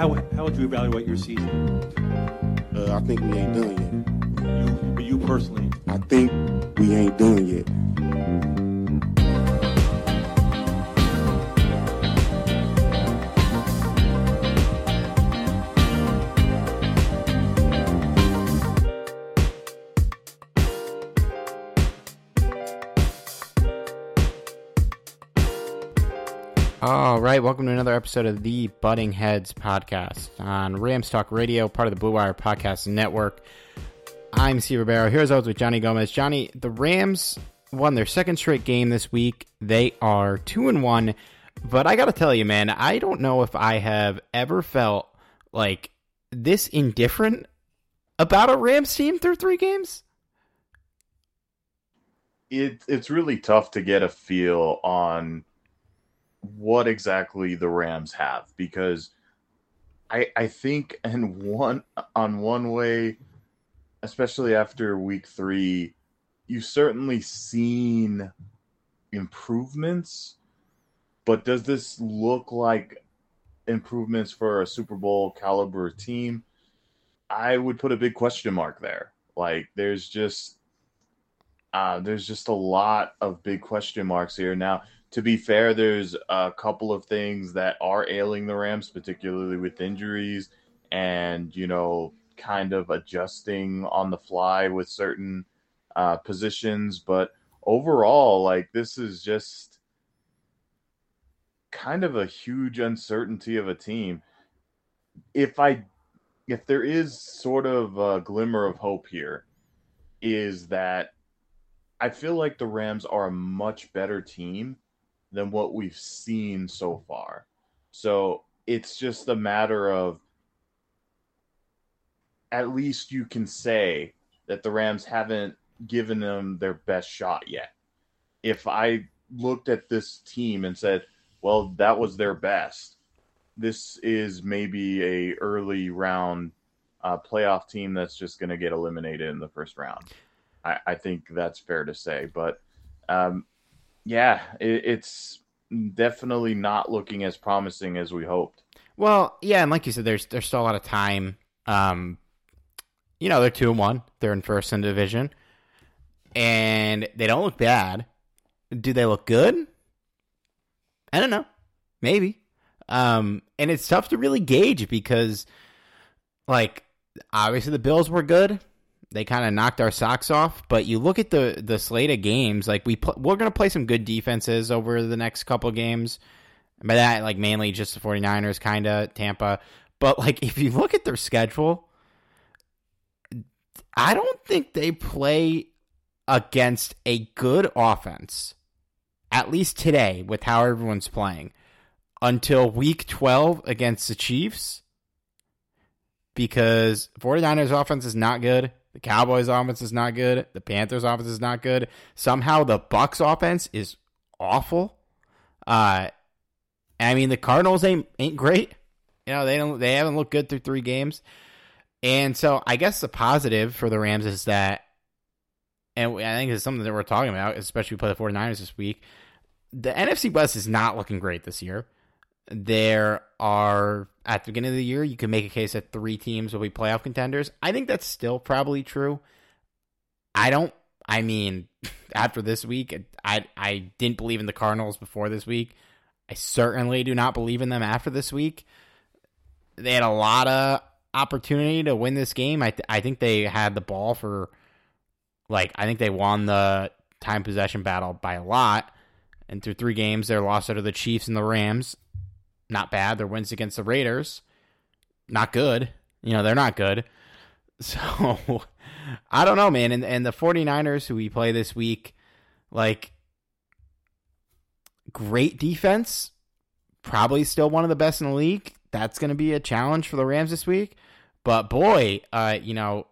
How, how would you evaluate your season? Uh, I think we ain't done You, but you personally. I think we ain't done yet. All right, welcome to another episode of the Butting Heads podcast on Rams Talk Radio, part of the Blue Wire Podcast Network. I'm Steve Ribeiro. Here as always with Johnny Gomez. Johnny, the Rams won their second straight game this week. They are two and one, but I got to tell you, man, I don't know if I have ever felt like this indifferent about a Rams team through three games. it it's really tough to get a feel on what exactly the Rams have because I I think and one on one way, especially after week three, you've certainly seen improvements, but does this look like improvements for a Super Bowl caliber team? I would put a big question mark there. Like there's just uh, there's just a lot of big question marks here. Now, to be fair, there's a couple of things that are ailing the Rams, particularly with injuries and, you know, kind of adjusting on the fly with certain uh, positions. But overall, like, this is just kind of a huge uncertainty of a team. If I, if there is sort of a glimmer of hope here, is that I feel like the Rams are a much better team than what we've seen so far. So it's just a matter of at least you can say that the Rams haven't given them their best shot yet. If I looked at this team and said, well, that was their best, this is maybe a early round uh, playoff team that's just going to get eliminated in the first round. I, I think that's fair to say. But um, yeah, it, it's definitely not looking as promising as we hoped. Well, yeah, and like you said, there's there's still a lot of time. Um, you know, they're two and one. They're in first in division, and they don't look bad. Do they look good? I don't know. Maybe. Um, and it's tough to really gauge because, like, obviously the Bills were good. They kind of knocked our socks off. But you look at the the slate of games. Like we pl- we're gonna play some good defenses over the next couple games. By that, like mainly just the 49ers, kind of Tampa. But like if you look at their schedule, I don't think they play against a good offense, at least today, with how everyone's playing, until week 12 against the Chiefs. Because 49ers offense is not good. The Cowboys offense is not good. The Panthers offense is not good. Somehow the Bucks offense is awful. Uh I mean the Cardinals ain't ain't great. You know, they don't they haven't looked good through three games. And so I guess the positive for the Rams is that and I think it's something that we're talking about, especially we play the 49ers this week. the NFC West is not looking great this year. There are at the beginning of the year, you can make a case that three teams will be playoff contenders. I think that's still probably true. I don't. I mean, after this week, I I didn't believe in the Cardinals before this week. I certainly do not believe in them after this week. They had a lot of opportunity to win this game. I th- I think they had the ball for like I think they won the time possession battle by a lot. And through three games, their loss to the Chiefs and the Rams, not bad. Their wins against the Raiders, not good. You know, they're not good. So I don't know, man. And and the 49ers who we play this week, like great defense, probably still one of the best in the league. That's going to be a challenge for the Rams this week. But boy, uh, you know,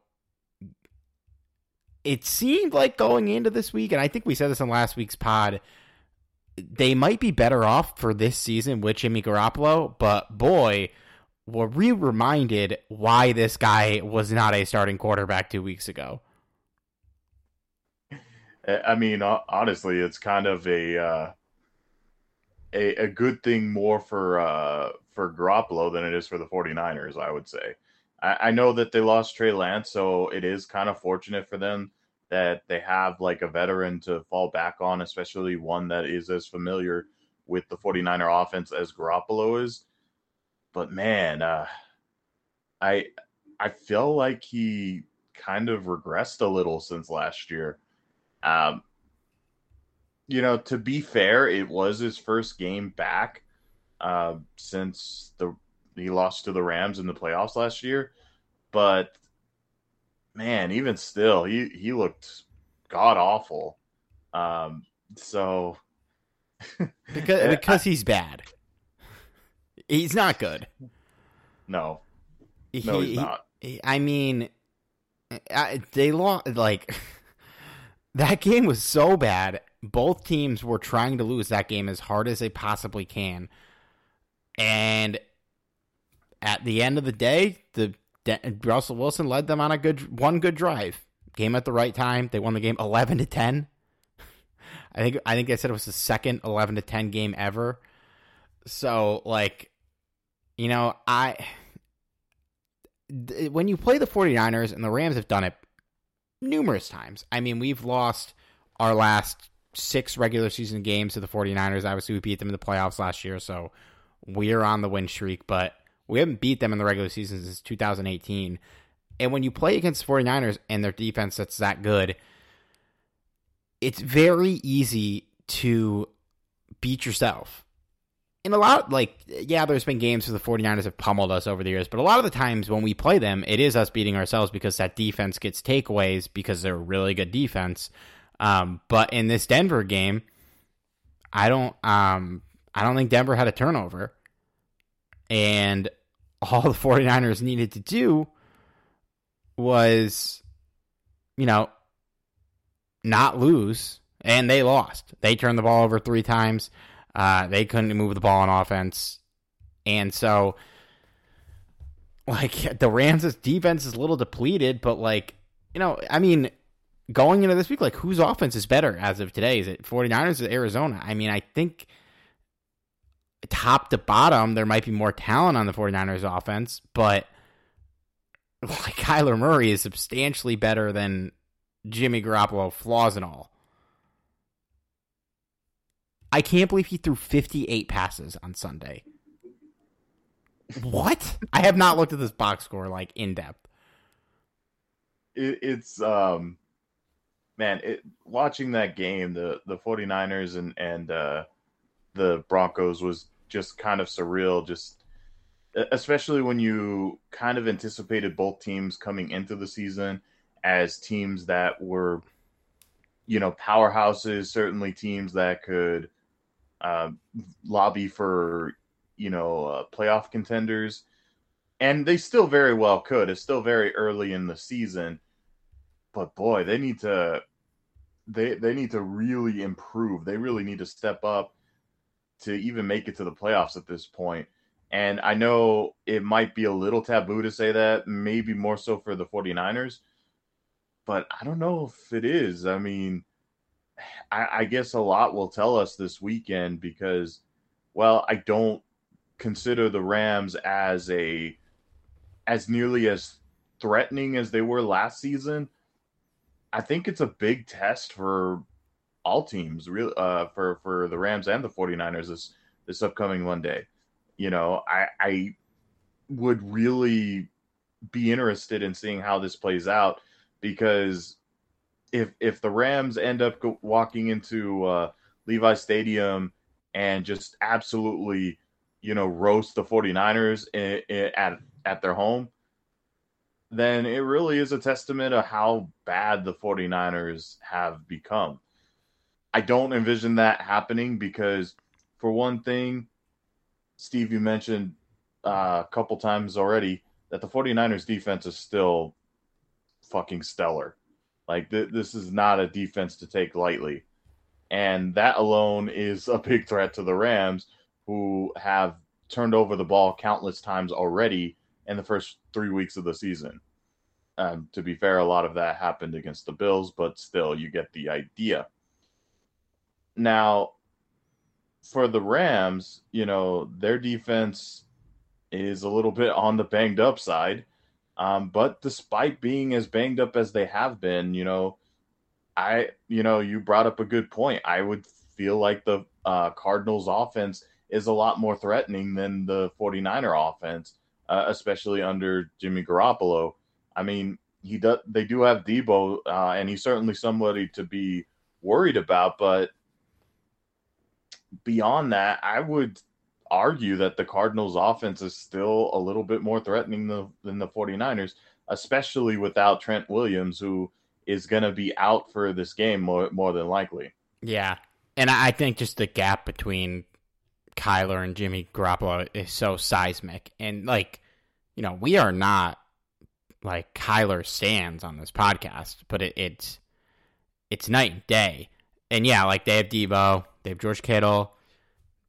it seemed like going into this week, and I think we said this on last week's pod, they might be better off for this season with Jimmy Garoppolo. But boy, were we reminded why this guy was not a starting quarterback two weeks ago. I mean, honestly, it's kind of a uh, a, a good thing more for uh, for Garoppolo than it is for the 49ers, I would say. I, I know that they lost Trey Lance, so it is kind of fortunate for them that they have like a veteran to fall back on, especially one that is as familiar with the 49er offense as Garoppolo is. But man, uh, I I feel like he kind of regressed a little since last year. Um, you know, to be fair, it was his first game back uh, since the he lost to the Rams in the playoffs last year. But man, even still, he he looked god awful. Um, so because because he's bad. He's not good. No, no, he's not. He, I mean, I, they lost. Like that game was so bad. Both teams were trying to lose that game as hard as they possibly can, and at the end of the day, the Russell Wilson led them on a good one good drive. Game at the right time. They won the game eleven to ten. I think I think they said it was the second eleven to ten game ever. So like you know, I when you play the 49ers and the Rams have done it numerous times. I mean, we've lost our last six regular season games to the 49ers. Obviously, we beat them in the playoffs last year, so we're on the win streak, but we haven't beat them in the regular season since 2018. And when you play against the 49ers and their defense that's that good, it's very easy to beat yourself. In a lot like yeah there's been games where the 49ers have pummeled us over the years but a lot of the times when we play them it is us beating ourselves because that defense gets takeaways because they're a really good defense. Um, but in this denver game i don't um, i don't think denver had a turnover. And all the 49ers needed to do was you know not lose and they lost they turned the ball over three times uh, they couldn't move the ball on offense, and so like the Rams' defense is a little depleted, but like you know, I mean, going into this week, like whose offense is better as of today? Is it 49ers or Arizona? I mean, I think top to bottom, there might be more talent on the 49ers offense, but like Kyler Murray is substantially better than Jimmy Garoppolo, flaws and all. I can't believe he threw 58 passes on Sunday. What? I have not looked at this box score like in depth. It, it's um man, it, watching that game, the the 49ers and and uh the Broncos was just kind of surreal just especially when you kind of anticipated both teams coming into the season as teams that were you know powerhouses certainly teams that could uh, lobby for you know uh, playoff contenders, and they still very well could. It's still very early in the season, but boy, they need to they they need to really improve. They really need to step up to even make it to the playoffs at this point. And I know it might be a little taboo to say that, maybe more so for the 49ers, but I don't know if it is. I mean, I, I guess a lot will tell us this weekend because, well, I don't consider the Rams as a as nearly as threatening as they were last season. I think it's a big test for all teams, real uh, for for the Rams and the 49ers this this upcoming Monday. You know, I I would really be interested in seeing how this plays out because if if the Rams end up go, walking into uh, Levi Stadium and just absolutely, you know, roast the 49ers in, in, at at their home, then it really is a testament of how bad the 49ers have become. I don't envision that happening because, for one thing, Steve, you mentioned uh, a couple times already that the 49ers defense is still fucking stellar. Like th- this is not a defense to take lightly. And that alone is a big threat to the Rams who have turned over the ball countless times already in the first 3 weeks of the season. Um, to be fair, a lot of that happened against the Bills, but still, you get the idea. Now, for the Rams, you know, their defense is a little bit on the banged up side. Um, but despite being as banged up as they have been, you know, I, you know, you brought up a good point. I would feel like the uh, Cardinals offense is a lot more threatening than the 49er offense, uh, especially under Jimmy Garoppolo. I mean, he does, they do have Deebo, uh, and he's certainly somebody to be worried about. But beyond that, I would argue that the Cardinals offense is still a little bit more threatening the, than the 49ers, especially without Trent Williams, who is going to be out for this game more, more than likely. Yeah. And I think just the gap between Kyler and Jimmy Garoppolo is so seismic. And, like, you know, we are not like Kyler stands on this podcast, but it, it's it's night and day. And yeah, like they have Deebo, they have George Kittle,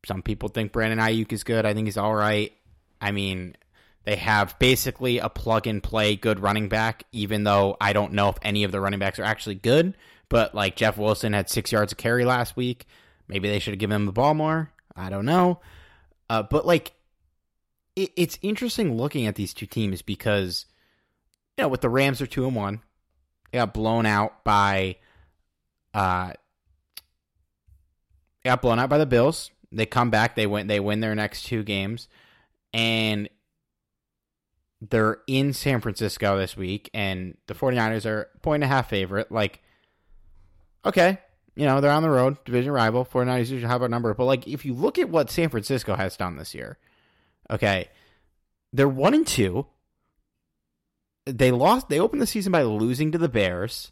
some people think Brandon Aiyuk is good. I think he's all right. I mean, they have basically a plug and play good running back, even though I don't know if any of the running backs are actually good. But like Jeff Wilson had six yards of carry last week. Maybe they should have given him the ball more. I don't know. Uh, but like, it, it's interesting looking at these two teams because, you know, with the Rams are two and one, they got blown out by, uh, got blown out by the Bills. They come back, they win they win their next two games and they're in San Francisco this week and the 49ers are point and a half favorite. Like okay, you know, they're on the road, division rival, 49ers usually have a number, but like if you look at what San Francisco has done this year, okay, they're 1 and 2. They lost they opened the season by losing to the Bears.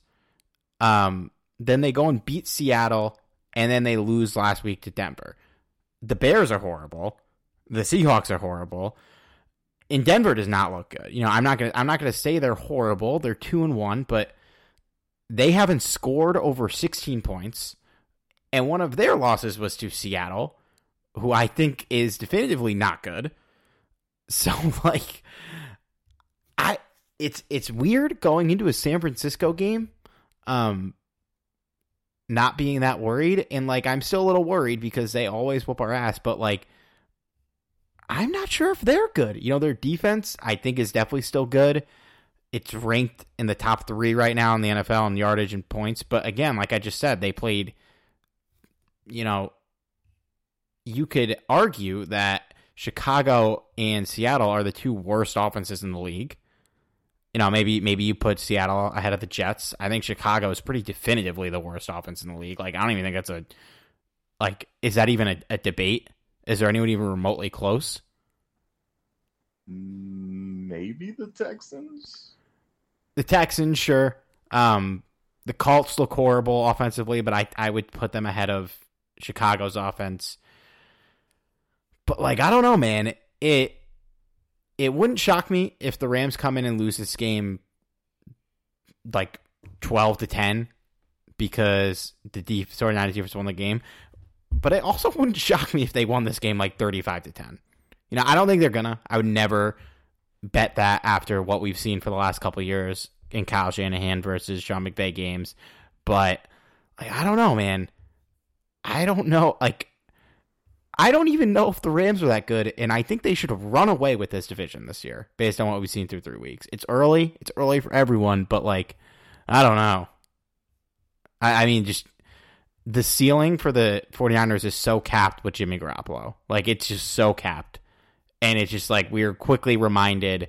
Um then they go and beat Seattle and then they lose last week to Denver the Bears are horrible. The Seahawks are horrible. In Denver does not look good. You know, I'm not gonna I'm not gonna say they're horrible. They're two and one, but they haven't scored over 16 points. And one of their losses was to Seattle, who I think is definitively not good. So like I it's it's weird going into a San Francisco game. Um not being that worried. And like, I'm still a little worried because they always whoop our ass, but like, I'm not sure if they're good. You know, their defense, I think, is definitely still good. It's ranked in the top three right now in the NFL in yardage and points. But again, like I just said, they played, you know, you could argue that Chicago and Seattle are the two worst offenses in the league you know, maybe maybe you put Seattle ahead of the Jets. I think Chicago is pretty definitively the worst offense in the league. Like I don't even think that's a like is that even a, a debate? Is there anyone even remotely close? Maybe the Texans. The Texans, sure. Um, the Colts look horrible offensively, but I I would put them ahead of Chicago's offense. But like I don't know, man. It it wouldn't shock me if the Rams come in and lose this game like 12 to 10 because the def- 49ers defense won the game. But it also wouldn't shock me if they won this game like 35 to 10. You know, I don't think they're gonna. I would never bet that after what we've seen for the last couple years in Kyle Shanahan versus Sean McVay games. But like, I don't know, man. I don't know. Like, I don't even know if the Rams are that good, and I think they should have run away with this division this year based on what we've seen through three weeks. It's early. It's early for everyone, but like, I don't know. I, I mean, just the ceiling for the 49ers is so capped with Jimmy Garoppolo. Like, it's just so capped. And it's just like we are quickly reminded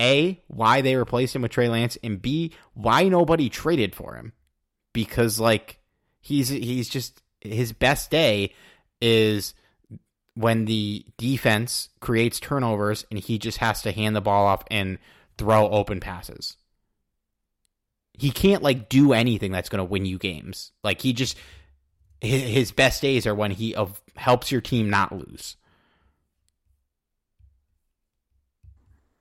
A, why they replaced him with Trey Lance, and B, why nobody traded for him. Because like he's he's just his best day is when the defense creates turnovers and he just has to hand the ball off and throw open passes. He can't like do anything that's going to win you games. Like he just his best days are when he of helps your team not lose.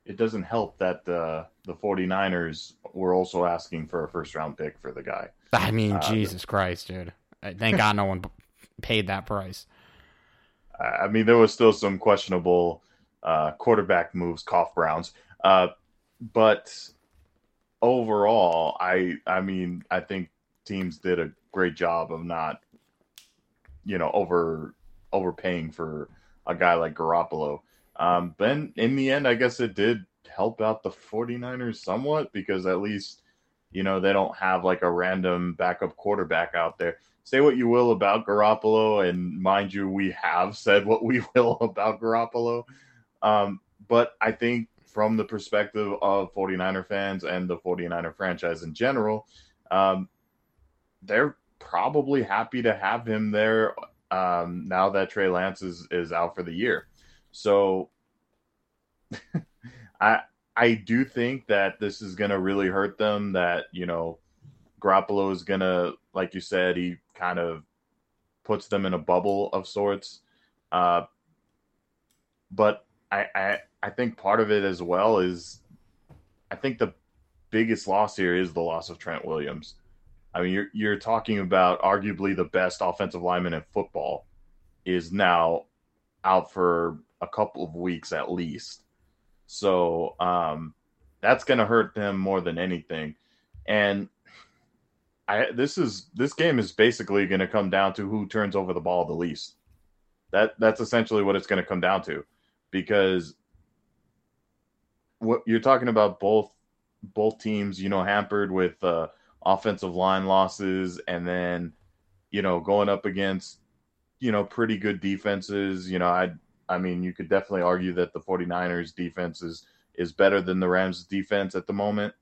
It doesn't help that uh, the 49ers were also asking for a first round pick for the guy. I mean, uh, Jesus Christ, dude. Thank God no one paid that price. I mean, there was still some questionable uh, quarterback moves, cough Browns. Uh, but overall, I I mean, I think teams did a great job of not, you know, over overpaying for a guy like Garoppolo. Um, but in, in the end, I guess it did help out the 49ers somewhat because at least, you know, they don't have like a random backup quarterback out there. Say what you will about Garoppolo, and mind you, we have said what we will about Garoppolo. Um, but I think from the perspective of 49er fans and the 49er franchise in general, um, they're probably happy to have him there um, now that Trey Lance is, is out for the year. So I I do think that this is gonna really hurt them. That you know, Garoppolo is gonna, like you said, he kind of puts them in a bubble of sorts. Uh, but I, I I think part of it as well is I think the biggest loss here is the loss of Trent Williams. I mean, you're you're talking about arguably the best offensive lineman in football is now out for a couple of weeks at least. So um, that's going to hurt them more than anything. And I this is this game is basically going to come down to who turns over the ball the least. That that's essentially what it's going to come down to, because what you're talking about both both teams, you know, hampered with uh, offensive line losses, and then you know going up against you know pretty good defenses. You know, I I mean, you could definitely argue that the 49ers defense is is better than the Rams defense at the moment.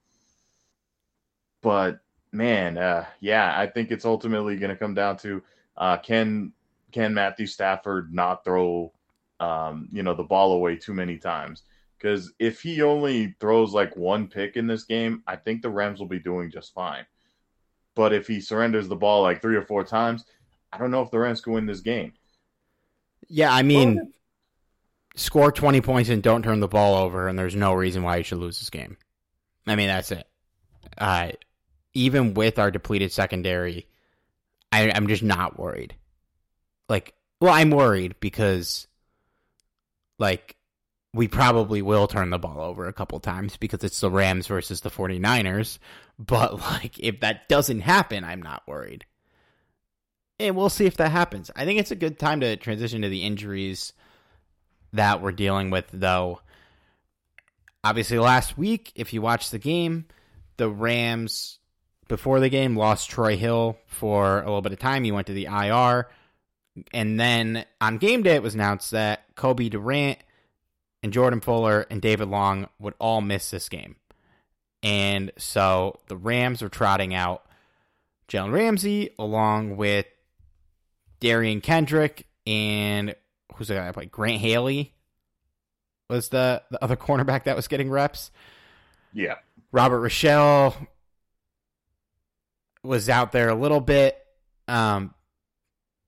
But man, uh, yeah, I think it's ultimately going to come down to uh, can can Matthew Stafford not throw um, you know the ball away too many times? Because if he only throws like one pick in this game, I think the Rams will be doing just fine. But if he surrenders the ball like three or four times, I don't know if the Rams can win this game. Yeah, I mean, score 20 points and don't turn the ball over, and there's no reason why you should lose this game. I mean, that's it. Uh, even with our depleted secondary, I, I'm just not worried. Like, well, I'm worried because, like, we probably will turn the ball over a couple times because it's the Rams versus the 49ers. But, like, if that doesn't happen, I'm not worried. And we'll see if that happens. I think it's a good time to transition to the injuries that we're dealing with, though. Obviously, last week, if you watched the game, the Rams, before the game, lost Troy Hill for a little bit of time. He went to the IR. And then on game day, it was announced that Cobie Durant and Jordan Fuller and David Long would all miss this game. And so the Rams are trotting out Jalen Ramsey along with Derion Kendrick and who's the guy that played? Grant Haley was the, the other cornerback that was getting reps. Yeah. Robert Rochell was out there a little bit. Um,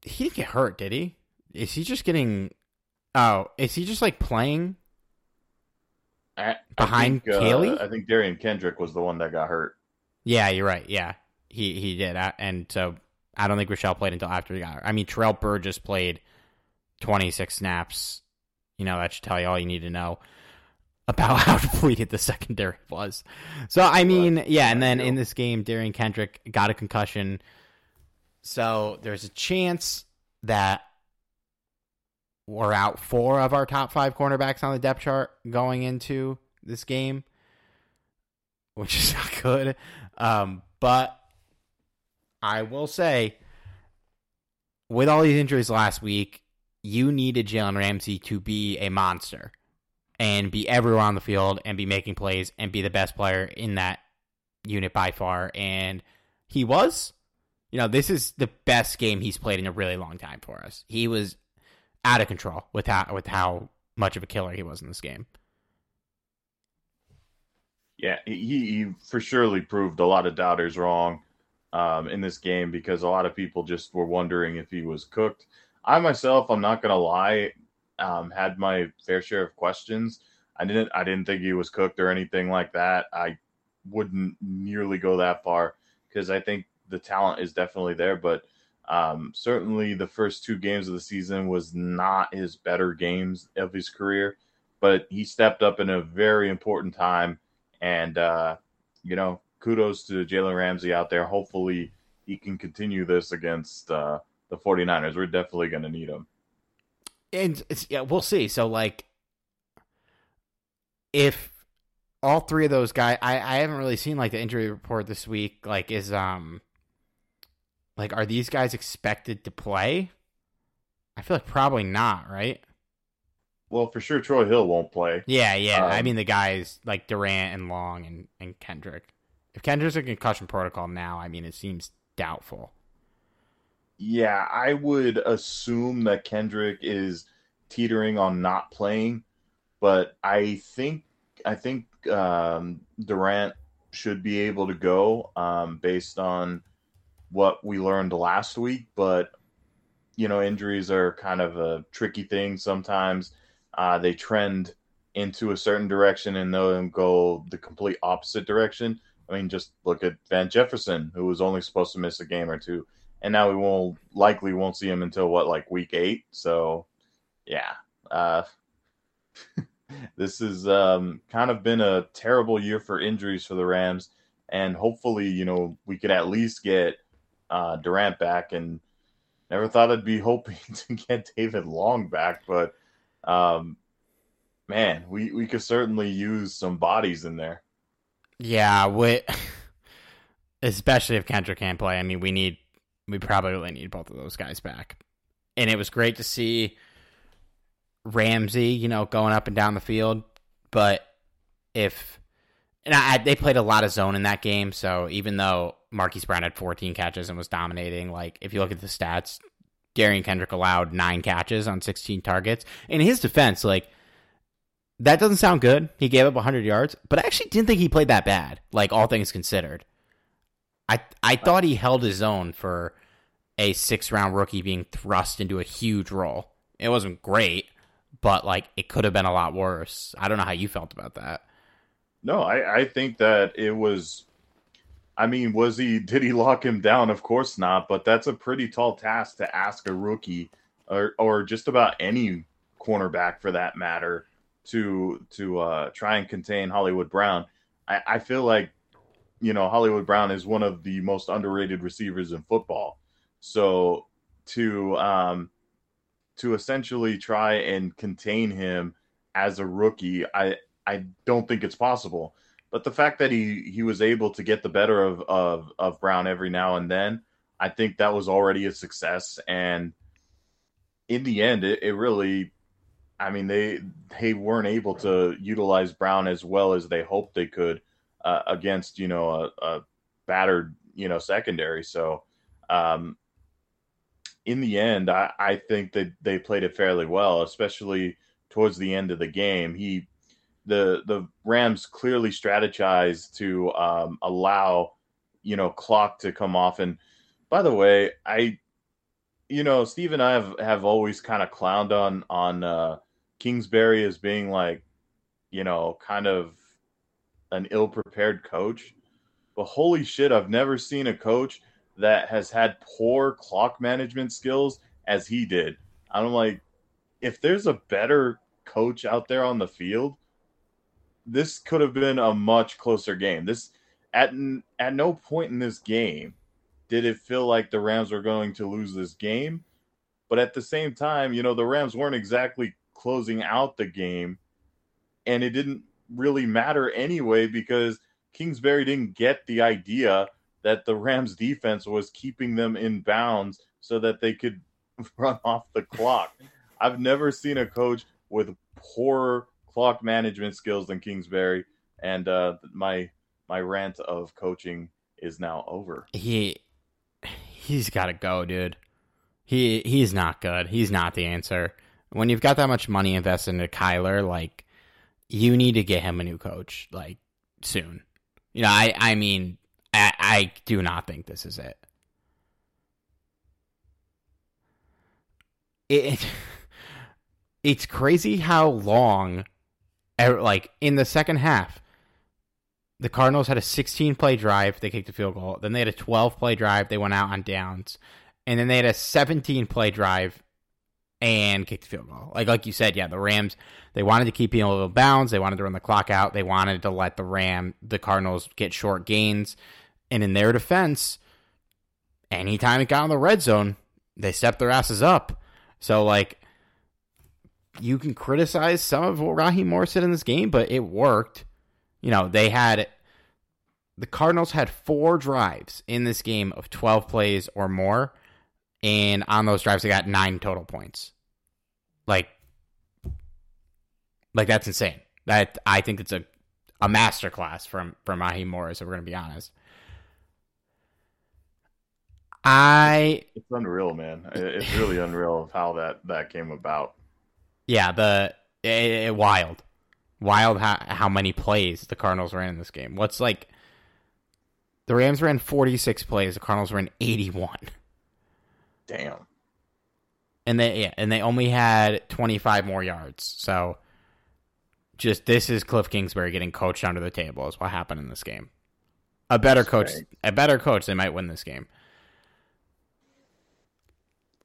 he didn't get hurt, did he? Is he just getting? Oh, is he just like playing I, behind I think, Haley? Uh, I think Derion Kendrick was the one that got hurt. Yeah, you're right. Yeah, he he did, and so I don't think Rochell played until after he got hurt. I mean, Terrell Burgess played 26 snaps. You know, that should tell you all you need to know about how depleted the secondary was. So, I mean, yeah, and then in this game, Derion Kendrick got a concussion. So there's a chance that we're out four of our top five cornerbacks on the depth chart going into this game, which is not good. Um, but I will say, with all these injuries last week, you needed Jalen Ramsey to be a monster and be everywhere on the field and be making plays and be the best player in that unit by far. And he was. You know, this is the best game he's played in a really long time for us. He was out of control with how with how much of a killer he was in this game. Yeah, he, he for surely proved a lot of doubters wrong um, in this game because a lot of people just were wondering if he was cooked. I myself, I'm not gonna lie, um, had my fair share of questions. I didn't I didn't think he was cooked or anything like that. I wouldn't nearly go that far because I think the talent is definitely there, but um, certainly the first two games of the season was not his better games of his career, but he stepped up in a very important time. And, uh, you know, kudos to Jalen Ramsey out there. Hopefully he can continue this against uh, the 49ers. We're definitely going to need him. And yeah, we'll see. So, like, if all three of those guys, I, I haven't really seen like the injury report this week. Like, is um, like, are these guys expected to play? I feel like probably not, right? Well, for sure, Troy Hill won't play. Yeah, yeah. Um, I mean, the guys like Durant and Long and, and Kendrick. If Kendrick's in concussion protocol now, I mean, it seems doubtful. Yeah, I would assume that Kendrick is teetering on not playing, but I think I think um, Durant should be able to go um, based on what we learned last week. But you know, injuries are kind of a tricky thing. Sometimes uh, they trend into a certain direction and then go the complete opposite direction. I mean, just look at Van Jefferson, who was only supposed to miss a game or two, and now we won't likely won't see him until what like week eight. So, yeah, uh, this has um, kind of been a terrible year for injuries for the Rams, and hopefully, you know, we could at least get uh, Durant back. And never thought I'd be hoping to get David Long back, but um, man, we we could certainly use some bodies in there. Yeah, we, especially if Kendrick can't play. I mean, we need we probably really need both of those guys back. And it was great to see Ramsey, you know, going up and down the field. But if and I, they played a lot of zone in that game, so even though Marquise Brown had 14 catches and was dominating, like if you look at the stats, Derion Kendrick allowed nine catches on 16 targets. In his defense, like that doesn't sound good. He gave up 100 yards, but I actually didn't think he played that bad. Like all things considered, I I thought he held his own for a six round rookie being thrust into a huge role. It wasn't great, but like it could have been a lot worse. I don't know how you felt about that. No, I, I think that it was. I mean, was he? Did he lock him down? Of course not. But that's a pretty tall task to ask a rookie, or or just about any cornerback for that matter, to to uh, try and contain Hollywood Brown. I, I feel like, you know, Hollywood Brown is one of the most underrated receivers in football. So to um, to essentially try and contain him as a rookie, I I don't think it's possible. But the fact that he he was able to get the better of of of Brown every now and then, I think that was already a success. And in the end, it, it really, I mean, they they weren't able to utilize Brown as well as they hoped they could uh, against you know a, a battered you know secondary. So. Um, in the end, I, I think that they played it fairly well, especially towards the end of the game. He the the Rams clearly strategized to um, allow you know clock to come off. And by the way, I you know Steve and I have have always kind of clowned on on uh, Kingsbury as being like you know kind of an ill prepared coach. But holy shit, I've never seen a coach that has had poor clock management skills as he did. I'm like, if there's a better coach out there on the field, this could have been a much closer game. This at at no point in this game did it feel like the Rams were going to lose this game? But at the same time, you know, the Rams weren't exactly closing out the game, and it didn't really matter anyway because Kingsbury didn't get the idea that the Rams defense was keeping them in bounds so that they could run off the clock. I've never seen a coach with poorer clock management skills than Kingsbury, and uh, my my rant of coaching is now over. He he's got to go, dude. He he's not good. He's not the answer. When you've got that much money invested into Kyler, like you need to get him a new coach, like soon. You know, I I mean, I, I do not think this is it. It it's crazy how long, er, like in the second half, the Cardinals had a 16 play drive. They kicked a field goal. Then they had a 12 play drive. They went out on downs, and then they had a 17 play drive and kicked the field goal. Like like you said, yeah, the Rams they wanted to keep you in a little bounds. They wanted to run the clock out. They wanted to let the Ram the Cardinals get short gains. And in their defense, anytime it got in the red zone, they stepped their asses up. So like you can criticize some of what Raheem Morris did in this game, but it worked. You know, they had the Cardinals had four drives in this game of 12 plays or more, and on those drives they got nine total points. Like, like that's insane. That I think it's a a masterclass from from Raheem Morris. If we're gonna be honest, I It's unreal, man. It's really unreal of how that that came about. yeah the it, it- wild, wild how how many plays the Cardinals ran in this game. What's like the Rams ran forty six plays, the Cardinals ran eighty one. Damn. and they yeah, and they only had 25 more yards. So just this is Cliff Kingsbury getting coached under the table is what happened in this game. A better coach, right. a better coach, they might win this game.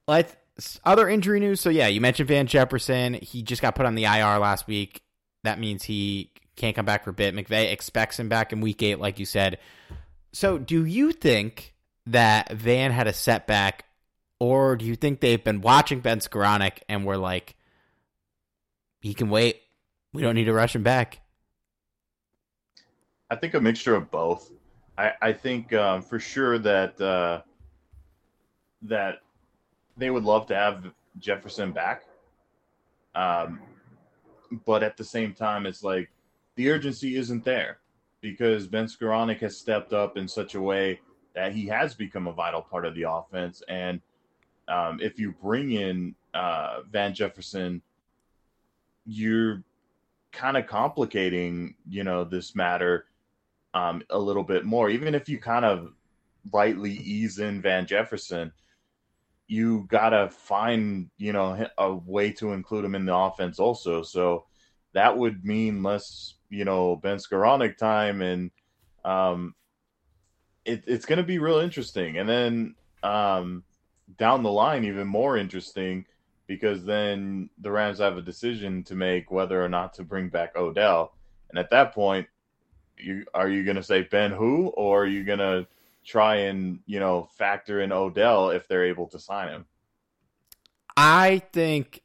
Like other injury news, so yeah, you mentioned Van Jefferson. He just got put on the IR last week. That means he can't come back for a bit. McVay expects him back in week eight, like you said. So, do you think that Van had a setback, or do you think they've been watching Ben Skowronek and we're like, he can wait. We don't need to rush him back. I think a mixture of both. I, I think um, for sure that uh, that they would love to have Jefferson back, um, but at the same time, it's like the urgency isn't there because Ben Skowronek has stepped up in such a way that he has become a vital part of the offense. And um, if you bring in uh, Van Jefferson, you're kind of complicating, you know, this matter um, a little bit more. Even if you kind of lightly ease in Van Jefferson, you gotta find, you know, a way to include him in the offense also. So that would mean less, you know, Ben Skowronek time, and um, it, it's going to be real interesting. And then um, down the line, even more interesting because then the Rams have a decision to make whether or not to bring back Odell. And at that point, you are you going to say Ben who, or are you going to try and you know factor in Odell if they're able to sign him? I think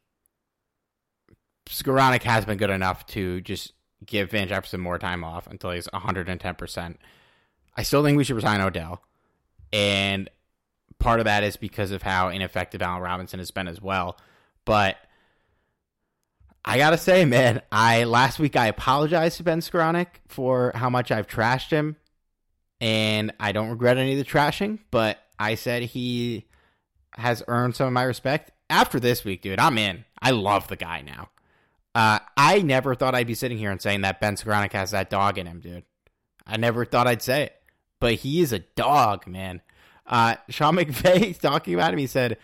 Skowronek has been good enough to just give Van Jefferson more time off until he's 110%. I still think we should resign Odell. And part of that is because of how ineffective Allen Robinson has been as well. But I gotta say, man, I last week I apologized to Ben Skowronek for how much I've trashed him, and I don't regret any of the trashing. But I said he has earned some of my respect. After this week, dude, I'm in. I love the guy now. Uh, I never thought I'd be sitting here and saying that Ben Skowronek has that dog in him, dude. I never thought I'd say it, but he is a dog, man. Uh, Sean McVay talking about him, he said,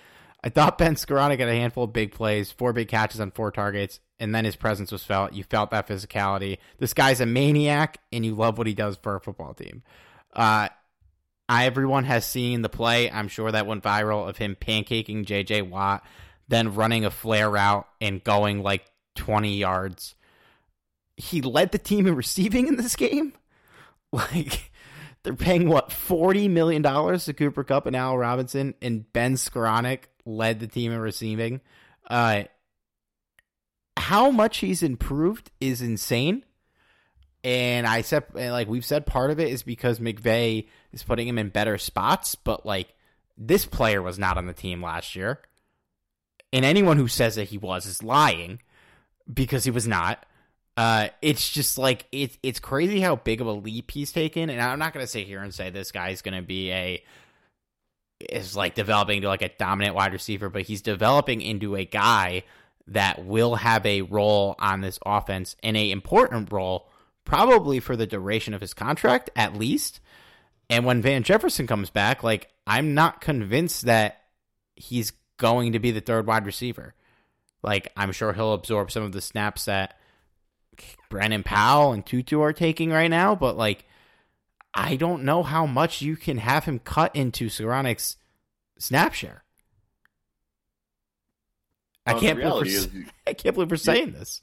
I thought Ben Skowronek had a handful of big plays, four big catches on four targets, and then his presence was felt. You felt that physicality. This guy's a maniac, and you love what he does for a football team. Uh, everyone has seen the play. I'm sure that went viral of him pancaking J.J. Watt, then running a flare route and going like 20 yards. He led the team in receiving in this game. Like they're paying what forty million dollars to Cooper Kupp and Al Robinson, and Ben Skowronek led the team in receiving. Uh, how much he's improved is insane. And I said, like we've said, part of it is because McVay is putting him in better spots. But like this player was not on the team last year, and anyone who says that he was is lying because he was not. Uh, it's just like it's it's crazy how big of a leap he's taken. And I'm not gonna sit here and say this guy's gonna be a is like developing into like a dominant wide receiver, but he's developing into a guy that will have a role on this offense and a important role probably for the duration of his contract at least. And when Van Jefferson comes back, like I'm not convinced that he's going to be the third wide receiver. Like I'm sure he'll absorb some of the snaps that Brandon Powell and Tutu are taking right now, but like I don't know how much you can have him cut into Skowronek's snap share. I can't believe is, I can't believe we're saying this.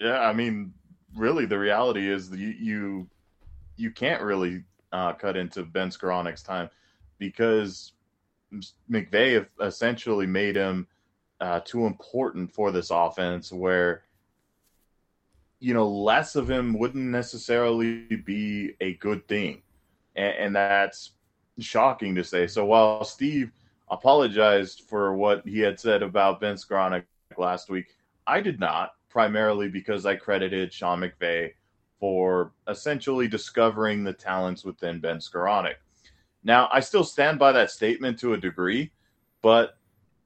Yeah, I mean, really, the reality is you you, you can't really uh, cut into Ben Skowronek's time because McVay essentially made him uh, too important for this offense. Where you know less of him wouldn't necessarily be a good thing, and, and that's shocking to say. So while Steve apologized for what he had said about Ben Skowronek last week, I did not primarily because I credited Sean McVay for essentially discovering the talents within Ben Skowronek. Now, I still stand by that statement to a degree, but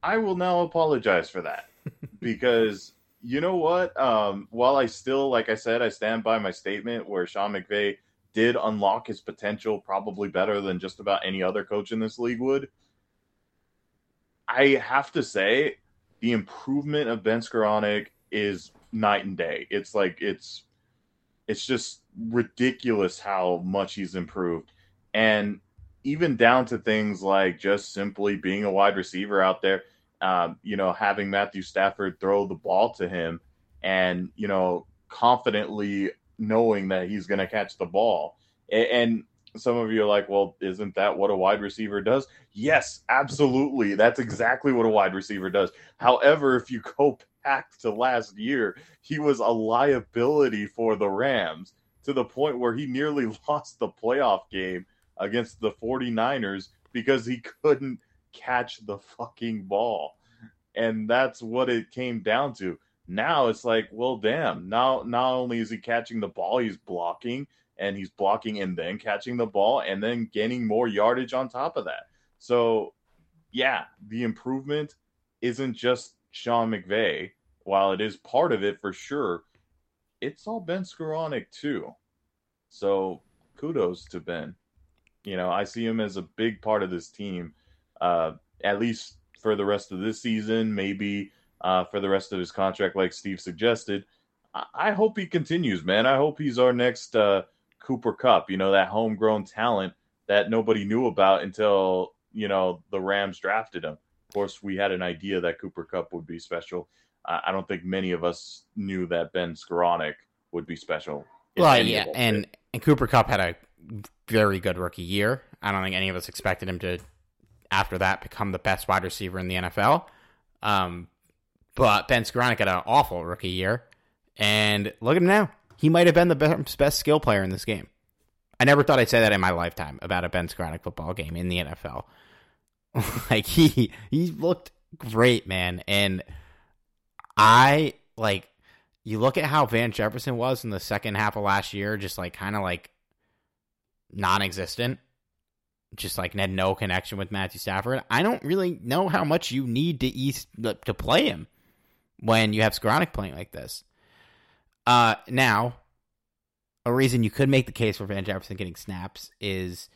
I will now apologize for that because you know what? Um, while I still, like I said, I stand by my statement where Sean McVay did unlock his potential probably better than just about any other coach in this league would. I have to say, the improvement of Ben Skowronek is night and day. It's like it's it's just ridiculous how much he's improved. And even down to things like just simply being a wide receiver out there, um, you know, having Matthew Stafford throw the ball to him and, you know, confidently knowing that he's going to catch the ball. And, and some of you are like, well, isn't that what a wide receiver does? Yes, absolutely. That's exactly what a wide receiver does. However, if you go back to last year, he was a liability for the Rams to the point where he nearly lost the playoff game against the 49ers because he couldn't catch the fucking ball. And that's what it came down to. Now it's like, well, damn. Now, not only is he catching the ball, he's blocking and he's blocking and then catching the ball and then gaining more yardage on top of that. So, yeah, the improvement isn't just Sean McVay, while it is part of it for sure. It's all Ben Skowronek too. So, kudos to Ben. You know, I see him as a big part of this team, uh, at least for the rest of this season, maybe uh, for the rest of his contract, like Steve suggested. I, I hope he continues, man. I hope he's our next uh, Cooper Kupp, you know, that homegrown talent that nobody knew about until, you know, the Rams drafted him. Of course, we had an idea that Cooper Kupp would be special. I don't think many of us knew that Ben Skowronek would be special. Well, yeah, and, and Cooper Kupp had a very good rookie year. I don't think any of us expected him to, after that, become the best wide receiver in the NFL. Um, but Ben Skowronek had an awful rookie year, and look at him now he might have been the best, best skill player in this game. I never thought I'd say that in my lifetime about a Ben Skowronek football game in the NFL. like he he looked great, man, and I like you look at how Van Jefferson was in the second half of last year, just like kind of like non-existent, just like had no connection with Matthew Stafford. I don't really know how much you need to east to play him when you have Skowronek playing like this. Uh, now, a reason you could make the case for Van Jefferson getting snaps is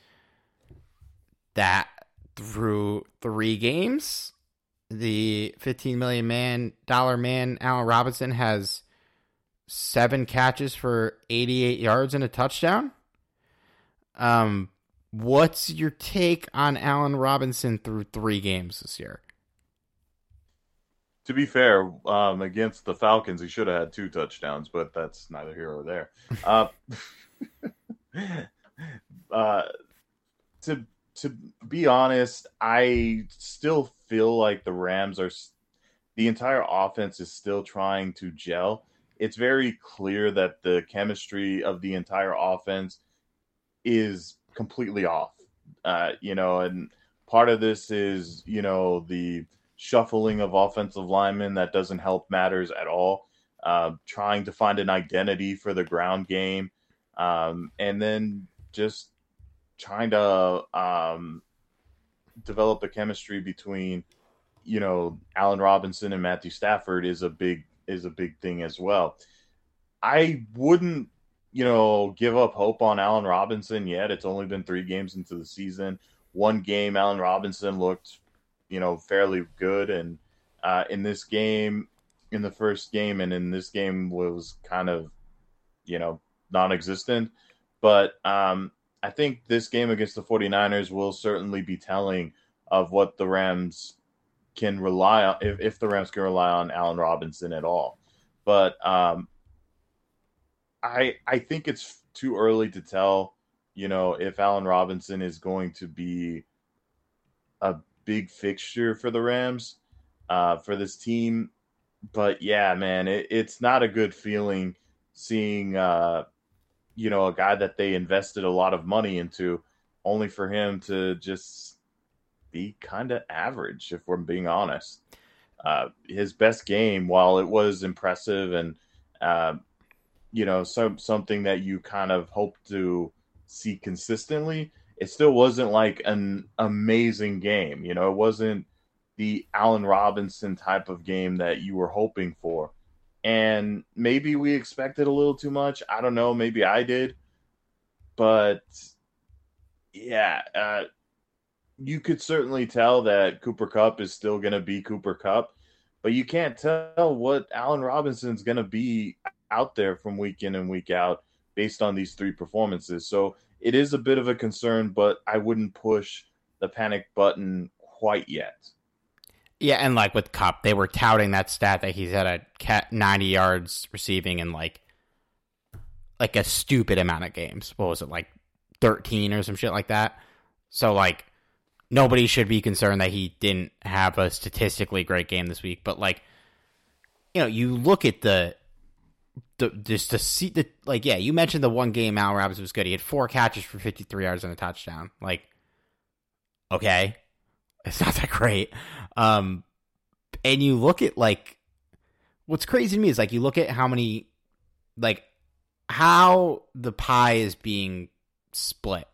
that through three games, the fifteen million man dollar man Allen Robinson has seven catches for eighty eight yards and a touchdown. Um, what's your take on Allen Robinson through three games this year? to be fair, um, against the Falcons, he should have had two touchdowns, but that's neither here or there. Uh, uh, to to be honest, I still feel like the Rams are the entire offense is still trying to gel. It's very clear that the chemistry of the entire offense is completely off. Uh, you know, and part of this is, you know, the shuffling of offensive linemen that doesn't help matters at all. Uh, trying to find an identity for the ground game, um, and then just trying to um, develop a chemistry between you know Allen Robinson and Matthew Stafford is a big is a big thing as well. I wouldn't you know give up hope on Allen Robinson yet. It's only been three games into the season. One game, Allen Robinson looked you know fairly good, and uh, in this game, in the first game, and in this game was kind of you know non-existent. But um, I think this game against the 49ers will certainly be telling of what the Rams can rely on if, if the Rams can rely on Allen Robinson at all. But um, I I think it's too early to tell, you know, if Allen Robinson is going to be a big fixture for the Rams uh, for this team. But yeah, man, it, it's not a good feeling seeing uh, you know a guy that they invested a lot of money into, only for him to just be kind of average, if we're being honest. Uh, his best game, while it was impressive and uh, you know some something that you kind of hope to see consistently, it still wasn't like an amazing game. You know, it wasn't the Allen Robinson type of game that you were hoping for. And maybe we expected a little too much. I don't know. Maybe I did. But yeah, uh, you could certainly tell that Cooper Kupp is still going to be Cooper Kupp, but you can't tell what Allen Robinson's going to be out there from week in and week out based on these three performances. So it is a bit of a concern, but I wouldn't push the panic button quite yet. Yeah, and like with Kupp, they were touting that stat that he's had a 90 yards receiving in like like a stupid amount of games. What was it like 13 or some shit like that? So like nobody should be concerned that he didn't have a statistically great game this week. But like, you know, you look at the the just to see the like, yeah, you mentioned the one game Al Robinson was good. He had four catches for fifty three yards and a touchdown. Like, okay, it's not that great. Um, and you look at like, what's crazy to me is like you look at how many, like, how the pie is being split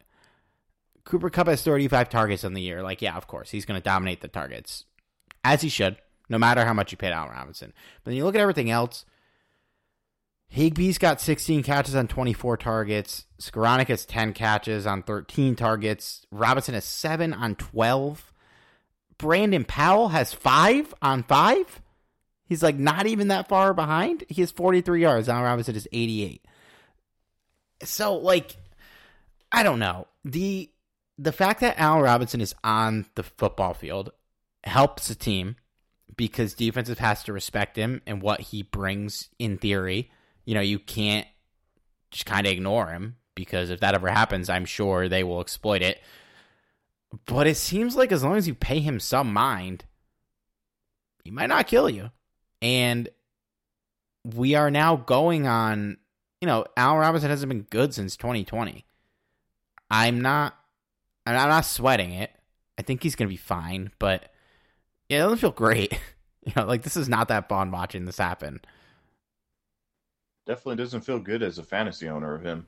Cooper Kupp has 35 targets on the year. Like, yeah, of course, he's going to dominate the targets, as he should, no matter how much you paid Allen Robinson. But then you look at everything else. Higbee's got 16 catches on 24 targets. Skowronek has 10 catches on 13 targets. Robinson has 7 on 12. Brandon Powell has 5 on 5. He's like not even that far behind. He has 43 yards. Allen Robinson is 88. So, like, I don't know. The the fact that Allen Robinson is on the football field helps the team because defensive has to respect him and what he brings in theory. You know, you can't just kind of ignore him because if that ever happens, I'm sure they will exploit it. But it seems like as long as you pay him some mind, he might not kill you. And we are now going on, you know, Al Robinson hasn't been good since 2020. I'm not I'm not sweating it. I think he's gonna be fine, but yeah, it doesn't feel great. you know, like this is not that fun watching this happen. Definitely doesn't feel good as a fantasy owner of him.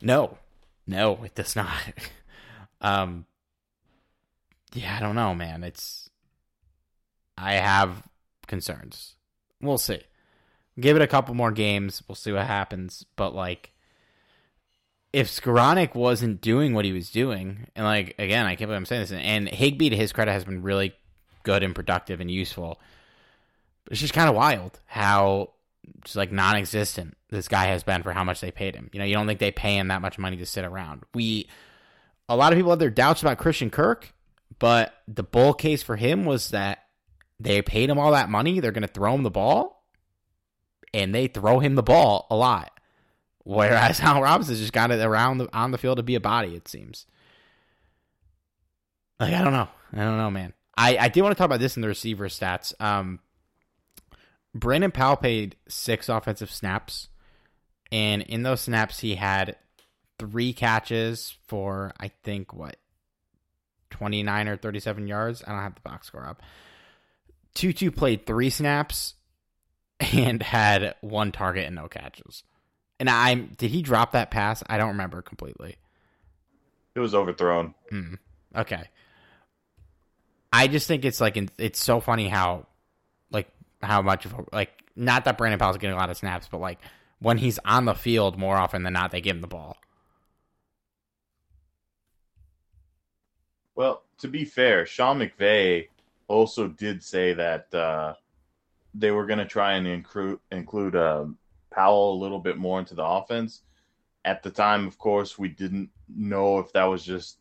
No, no, it does not. um, yeah, I don't know, man. It's I have concerns. We'll see. Give it a couple more games. We'll see what happens. But like, if Skowronek wasn't doing what he was doing, and like again, I can't believe I'm saying this, and Higbee to his credit has been really good and productive and useful. But it's just kind of wild how just like non-existent this guy has been for how much they paid him. You know, you don't think they pay him that much money to sit around. We a lot of people have their doubts about Christian Kirk, but the bull case for him was that they paid him all that money, they're going to throw him the ball, and they throw him the ball a lot Whereas Al Robinson's just got it around the, on the field to be a body, it seems. Like, I don't know. I don't know, man. I, I did want to talk about this in the receiver stats. Um, Brandon Powell played six offensive snaps, and in those snaps, he had three catches for, I think, what, 29 or 37 yards? I don't have the box score up. Tutu played three snaps and had one target and no catches. And I did he drop that pass? I don't remember completely. It was overthrown. Hmm. Okay. I just think it's like it's so funny how, how much of a, like not that Brandon Powell's getting a lot of snaps, but like when he's on the field more often than not, they give him the ball. Well, to be fair, Sean McVay also did say that uh, they were going to try and include include uh, Powell a little bit more into the offense. At the time, of course, we didn't know if that was just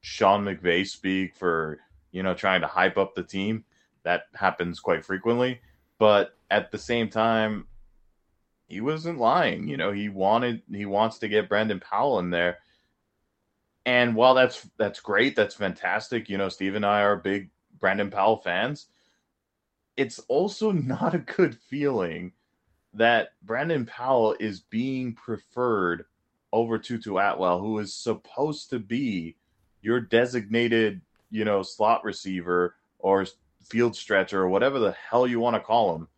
Sean McVay speak for you know trying to hype up the team. That happens quite frequently, but at the same time, he wasn't lying. You know, he wanted he wants to get Brandon Powell in there. And while that's that's great, that's fantastic. You know, Steve and I are big Brandon Powell fans. It's also not a good feeling that Brandon Powell is being preferred over Tutu Atwell, who is supposed to be your designated, you know, slot receiver or field stretcher or whatever the hell you want to call him.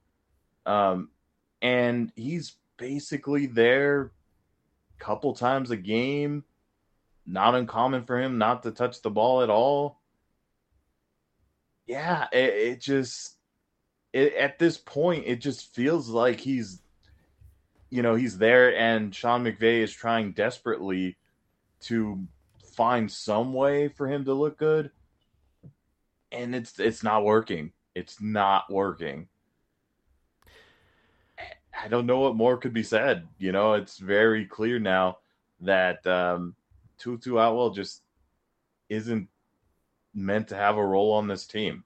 Um, and he's basically there a couple times a game. Not uncommon for him not to touch the ball at all. Yeah, it, it just it, at this point it just feels like he's you know he's there and Sean McVay is trying desperately to find some way for him to look good and it's it's not working. It's not working. I don't know what more could be said. You know, it's very clear now that um, Tutu Atwell just isn't meant to have a role on this team.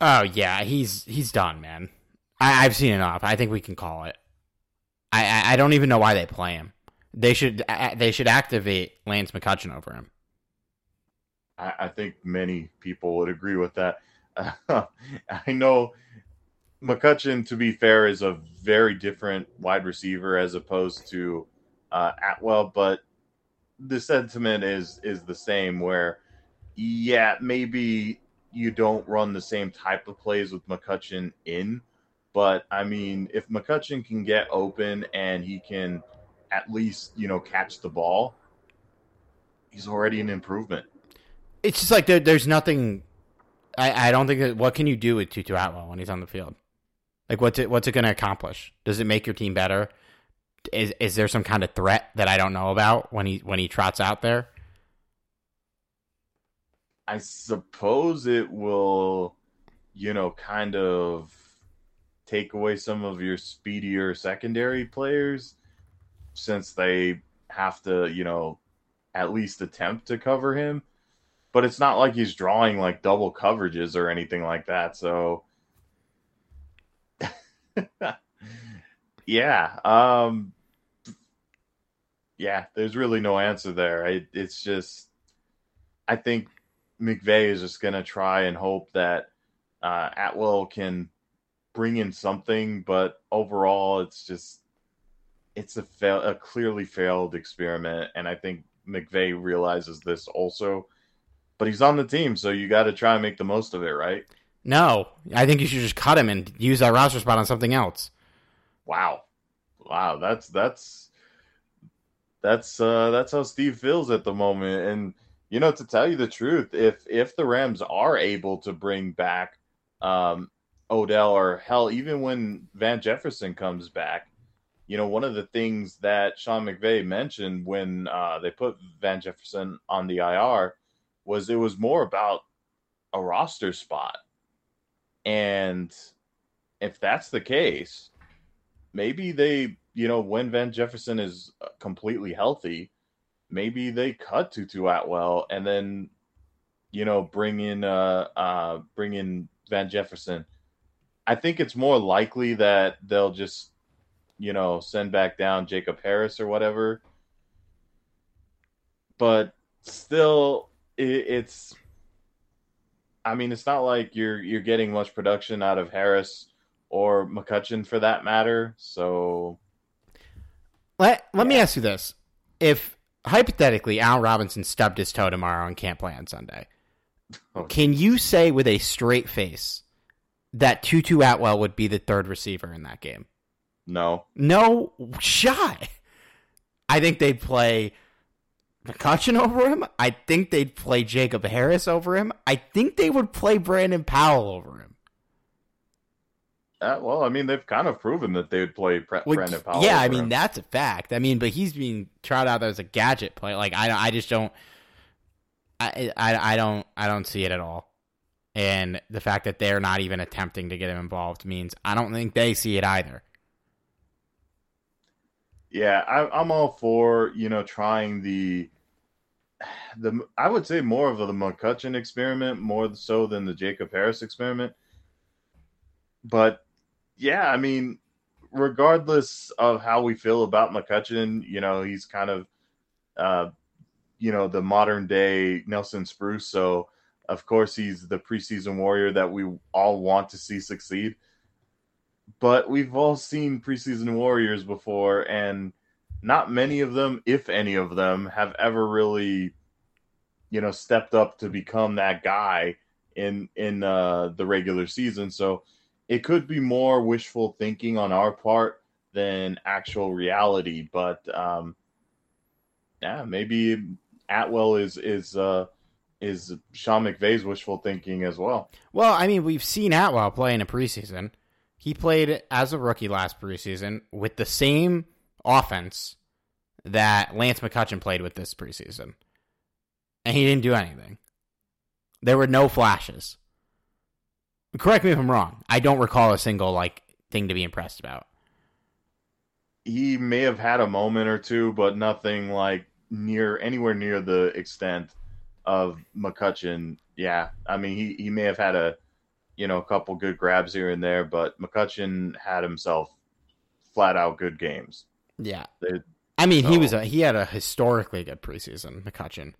Oh yeah, he's he's done, man. I, have seen enough. I think we can call it. I, I, I don't even know why they play him. They should they should activate Lance McCutcheon over him. I, I think many people would agree with that. Uh, I know McCutcheon, to be fair, is a very different wide receiver as opposed to uh, Atwell, but the sentiment is is the same. Where, yeah, maybe you don't run the same type of plays with McCutcheon in, but I mean, if McCutcheon can get open and he can at least you know catch the ball, he's already an improvement. It's just like there, there's nothing. I, I don't think that. What can you do with Tutu Atwell when he's on the field? Like what's it what's it going to accomplish? Does it make your team better? Is is there some kind of threat that I don't know about when he when he trots out there? I suppose it will, you know, kind of take away some of your speedier secondary players since they have to, you know, at least attempt to cover him. But it's not like he's drawing like double coverages or anything like that. So yeah. Um yeah, there's really no answer there. I, it's just I think McVay is just to try and hope that uh, Atwell can bring in something, but overall, it's just it's a fail, a clearly failed experiment, and I think McVay realizes this also. But he's on the team, so you got to try and make the most of it, right? No, I think you should just cut him and use that roster spot on something else. Wow, wow, that's that's that's uh that's how Steve feels at the moment, and you know to tell you the truth, if if the Rams are able to bring back um, Odell or hell, even when Van Jefferson comes back, you know one of the things that Sean McVay mentioned when uh, they put Van Jefferson on the IR was it was more about a roster spot and if that's the case, maybe they, you know, when Van Jefferson is uh, completely healthy, maybe they cut Tutu Atwell and then, you know, bring in uh uh bring in Van Jefferson. I think it's more likely that they'll just you know, send back down Jacob Harris or whatever. But still, it's. I mean, it's not like you're you're getting much production out of Harris or McCutcheon for that matter. So let let me ask you this: If hypothetically Al Robinson stubbed his toe tomorrow and can't play on Sunday, Oh. can you say with a straight face that Tutu Atwell would be the third receiver in that game? no, No shot. I think they'd play McCutcheon over him. I think they'd play Jacob Harris over him. I think they would play Brandon Powell over him. Uh, well, I mean, they've kind of proven that they would play Pre- Like, Brandon Powell. yeah, I mean him. that's a fact. I mean, but he's being trotted out as a gadget play. Like I, I just don't, I, I, I don't, I don't see it at all. And the fact that they're not even attempting to get him involved means I don't think they see it either. Yeah, I, I'm all for you know trying the the I would say more of the McCutcheon experiment more so than the Jacob Harris experiment. But yeah, I mean, regardless of how we feel about McCutcheon, you know, he's kind of uh, you know the modern day Nelson Spruce. So of course he's the preseason warrior that we all want to see succeed but we've all seen preseason warriors before and not many of them if any of them have ever really you know stepped up to become that guy in in uh the regular season so it could be more wishful thinking on our part than actual reality but um yeah maybe atwell is is uh is sean mcvay's wishful thinking as well Well, I mean, we've seen Atwell play in a preseason. He played as a rookie last preseason with the same offense that Lance McCutcheon played with this preseason. And he didn't do anything. There were no flashes. Correct me if I'm wrong. I don't recall a single like thing to be impressed about. he may have had a moment or two, but nothing like near anywhere near the extent of McCutcheon. Yeah, I mean he he may have had a you know a couple good grabs here and there, but McCutcheon had himself flat out good games. Yeah. They- I mean, he was a, he had a historically good preseason, McCutcheon.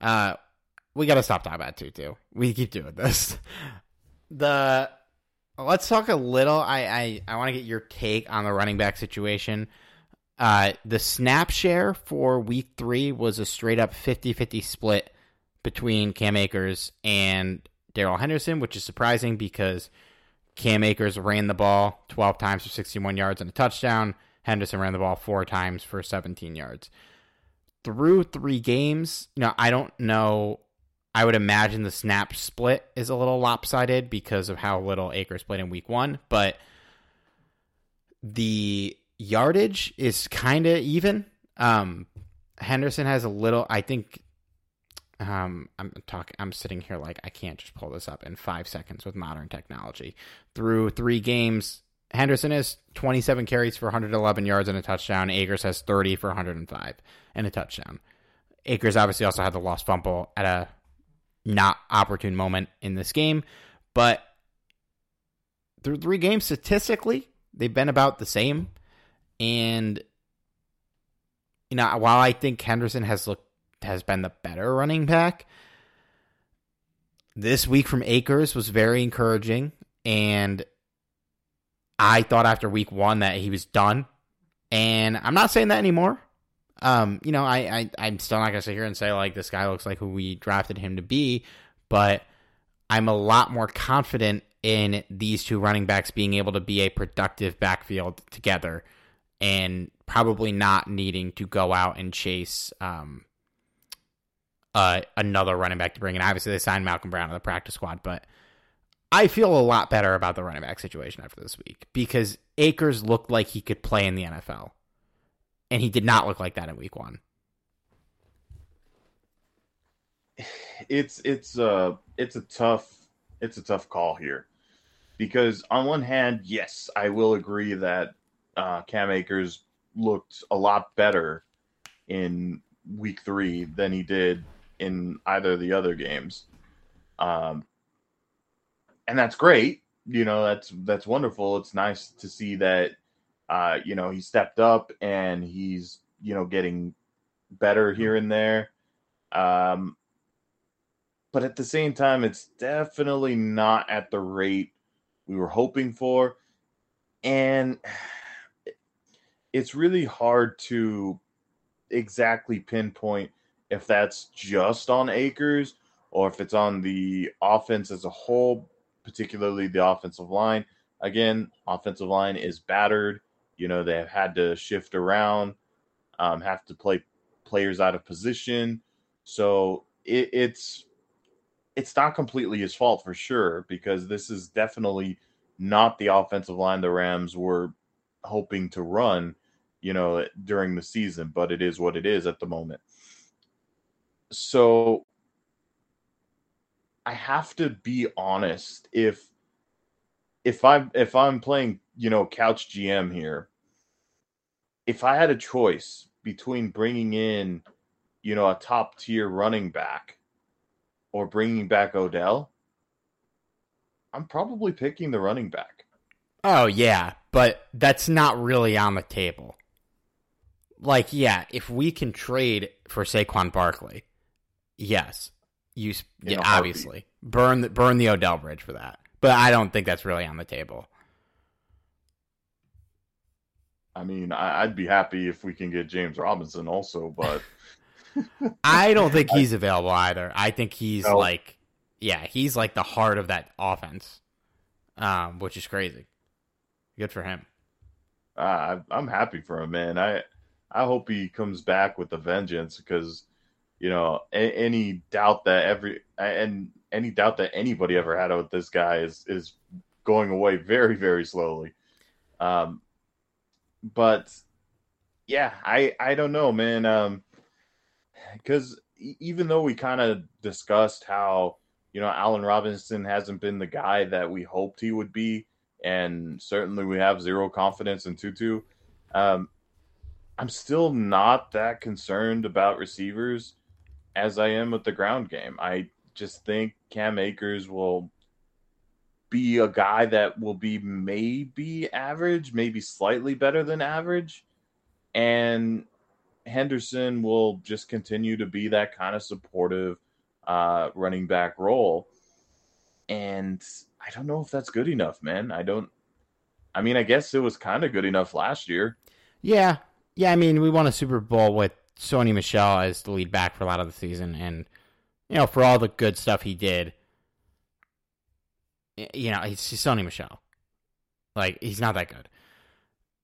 Uh, we got to stop talking about Tutu. We keep doing this. The let's talk a little. I I, I want to get your take on the running back situation. Uh, the snap share for week three was a straight up 50-50 split between Cam Akers and Darrell Henderson, which is surprising because Cam Akers ran the ball 12 times for 61 yards and a touchdown. Henderson ran the ball four times for 17 yards. Through three games, you know, I don't know. I would imagine the snap split is a little lopsided because of how little Akers played in week one, but the yardage is kind of even. Um, Henderson has a little, I think. Um, I'm talking. I'm sitting here like I can't just pull this up in five seconds with modern technology. Through three games, Henderson has 27 carries for 111 yards and a touchdown. Akers has 30 for 105 and a touchdown. Akers obviously also had the lost fumble at a not opportune moment in this game, but through three games statistically, they've been about the same. And you know, while I think Henderson has looked has been the better running back, this week from Akers was very encouraging and I thought after week one that he was done, and I'm not saying that anymore. Um, you know, I, I I'm still not gonna sit here and say like this guy looks like who we drafted him to be, but I'm a lot more confident in these two running backs being able to be a productive backfield together, and probably not needing to go out and chase um uh another running back to bring in. Obviously, they signed Malcolm Brown to the practice squad, but I feel a lot better about the running back situation after this week because Akers looked like he could play in the NFL. And he did not look like that in week one. it's it's uh it's a tough it's a tough call here because on one hand, yes, I will agree that uh, Cam Akers looked a lot better in week three than he did in either of the other games, um, and that's great. You know, that's that's wonderful. It's nice to see that Uh, you know, he stepped up and he's, you know, getting better here and there. Um, but at the same time, it's definitely not at the rate we were hoping for. And it's really hard to exactly pinpoint if that's just on Akers or if it's on the offense as a whole, particularly the offensive line. Again, offensive line is battered. You know, they've had to shift around, um, have to play players out of position. So it, it's it's not completely his fault for sure because this is definitely not the offensive line the Rams were hoping to run, you know, during the season, but it is what it is at the moment. So I have to be honest if if I'm if I'm playing, you know, couch GM here, if I had a choice between bringing in, you know, a top tier running back or bringing back Odell, I'm probably picking the running back. Oh yeah, but that's not really on the table. Like, yeah, if we can trade for Saquon Barkley, yes, you yeah, obviously burn the, burn the Odell bridge for that. But I don't think that's really on the table. I mean, I, would be happy if we can get James Robinson also, but I don't think he's available either. I think he's no. like, yeah, he's like the heart of that offense, um, which is crazy. Good for him. Uh, I'm happy for him, man. I I hope he comes back with a vengeance because you know a- any doubt that every and any doubt that anybody ever had with this guy is is going away very very slowly. Um, but yeah, I I don't know, man. Um, because even though we kind of discussed how you know Allen Robinson hasn't been the guy that we hoped he would be, and certainly we have zero confidence in Tutu. Um, I'm still not that concerned about receivers as I am with the ground game. I just think Cam Akers will be a guy that will be maybe average, maybe slightly better than average. And Henderson will just continue to be that kind of supportive uh, running back role. And I don't know if that's good enough, man. I don't. I mean, I guess it was kind of good enough last year. Yeah, yeah. I mean, we won a Super Bowl with Sony Michel as the lead back for a lot of the season, and you know, for all the good stuff he did, you know, he's, he's Sony Michel. Like, he's not that good.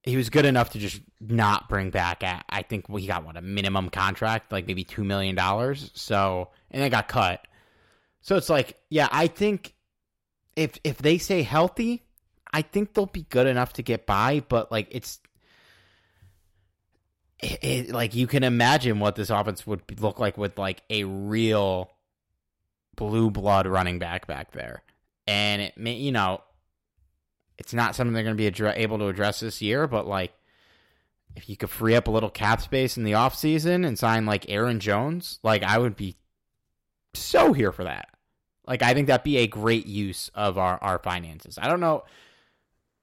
He was good enough to just not bring back. At, I think he got what a minimum contract, like maybe two million dollars. So, and then got cut. So it's like, yeah, I think if if they stay healthy, I think they'll be good enough to get by. But like, it's it, it, like you can imagine what this offense would look like with like a real blue blood running back back there, and it may you know it's not something they're going to be adre- able to address this year, but like if you could free up a little cap space in the offseason and sign like Aaron Jones, like I would be so here for that. Like I think that'd be a great use of our our finances. I don't know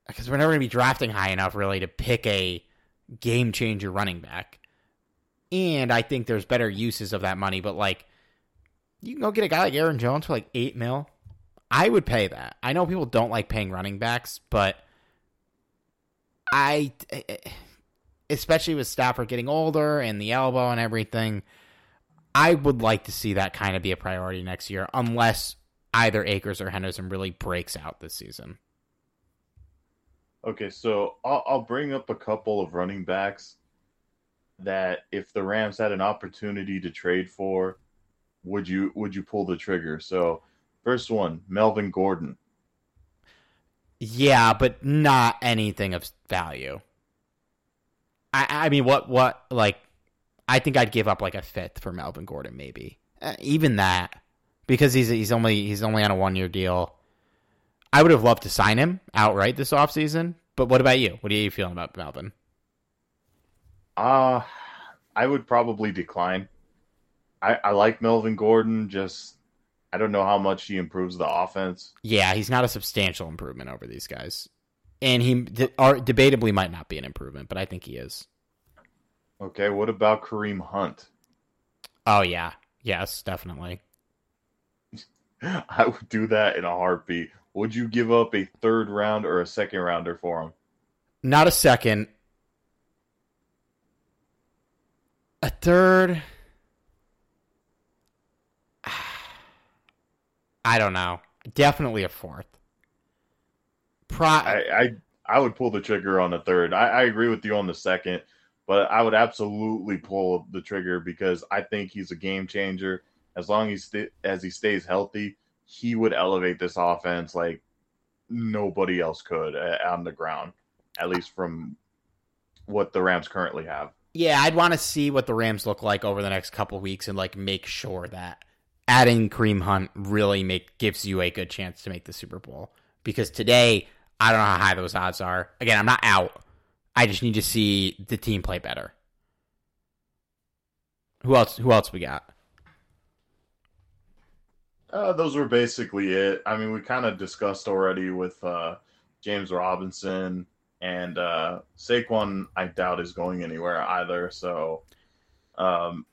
because we're never going to be drafting high enough really to pick a game changer running back. And I think there's better uses of that money, but like you can go get a guy like Aaron Jones for like eight mil. I would pay that. I know people don't like paying running backs, but I, especially with Stafford getting older and the elbow and everything, I would like to see that kind of be a priority next year, unless either Akers or Henderson really breaks out this season. Okay, so I'll, I'll bring up a couple of running backs that if the Rams had an opportunity to trade for, would you would you pull the trigger? So, first one, Melvin Gordon. Yeah, but not anything of value. I I mean, what what like? I think I'd give up like a fifth for Melvin Gordon, maybe uh, even that, because he's he's only he's only on a one year deal. I would have loved to sign him outright this offseason, but what about you? What are you feeling about Melvin? Uh I would probably decline. I, I like Melvin Gordon. Just I don't know how much he improves the offense. Yeah, he's not a substantial improvement over these guys. and he de- are, debatably might not be an improvement, but I think he is. Okay, what about Kareem Hunt? Oh yeah, yes, definitely. I would do that in a heartbeat. Would you give up a third round or a second rounder for him? Not a second. A third. I don't know. Definitely a fourth. Pro- I, I I would pull the trigger on the third. I, I agree with you on the second, but I would absolutely pull the trigger because I think he's a game changer. As long as st- as he stays healthy, he would elevate this offense like nobody else could uh, on the ground, at least from what the Rams currently have. yeah, I'd want to see what the Rams look like over the next couple weeks and like make sure that adding Kareem Hunt really make gives you a good chance to make the Super Bowl. Because today, I don't know how high those odds are. Again, I'm not out. I just need to see the team play better. Who else? Who else we got? Uh, those were basically it. I mean, we kind of discussed already with uh, James Robinson and uh, Saquon. I doubt is going anywhere either. So, um,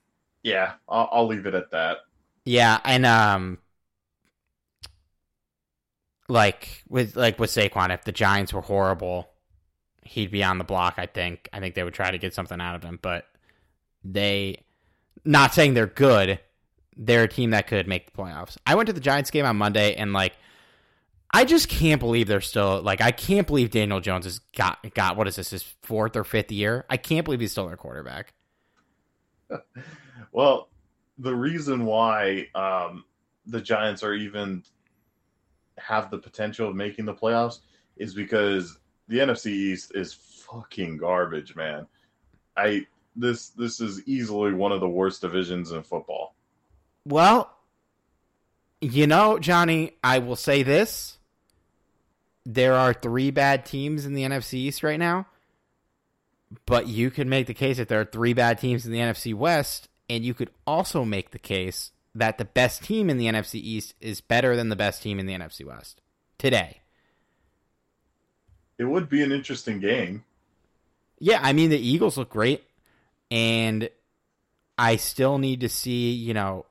yeah, I'll, I'll leave it at that. Yeah, and um, like with like with Saquon, if the Giants were horrible, he'd be on the block. I think. I think they would try to get something out of him, but they, not saying they're good, they're a team that could make the playoffs. I went to the Giants game on Monday, and like, I just can't believe they're still like. I can't believe Daniel Jones has got got what is this his fourth or fifth year? I can't believe he's still their quarterback. Well, the reason why um, the Giants are even have the potential of making the playoffs is because the NFC East is fucking garbage, man. I this this is easily one of the worst divisions in football. Well, you know, Johnny, I will say this. There are three bad teams in the NFC East right now. But you could make the case that there are three bad teams in the NFC West, and you could also make the case that the best team in the NFC East is better than the best team in the NFC West today. It would be an interesting game. Yeah, I mean the Eagles look great, and I still need to see you know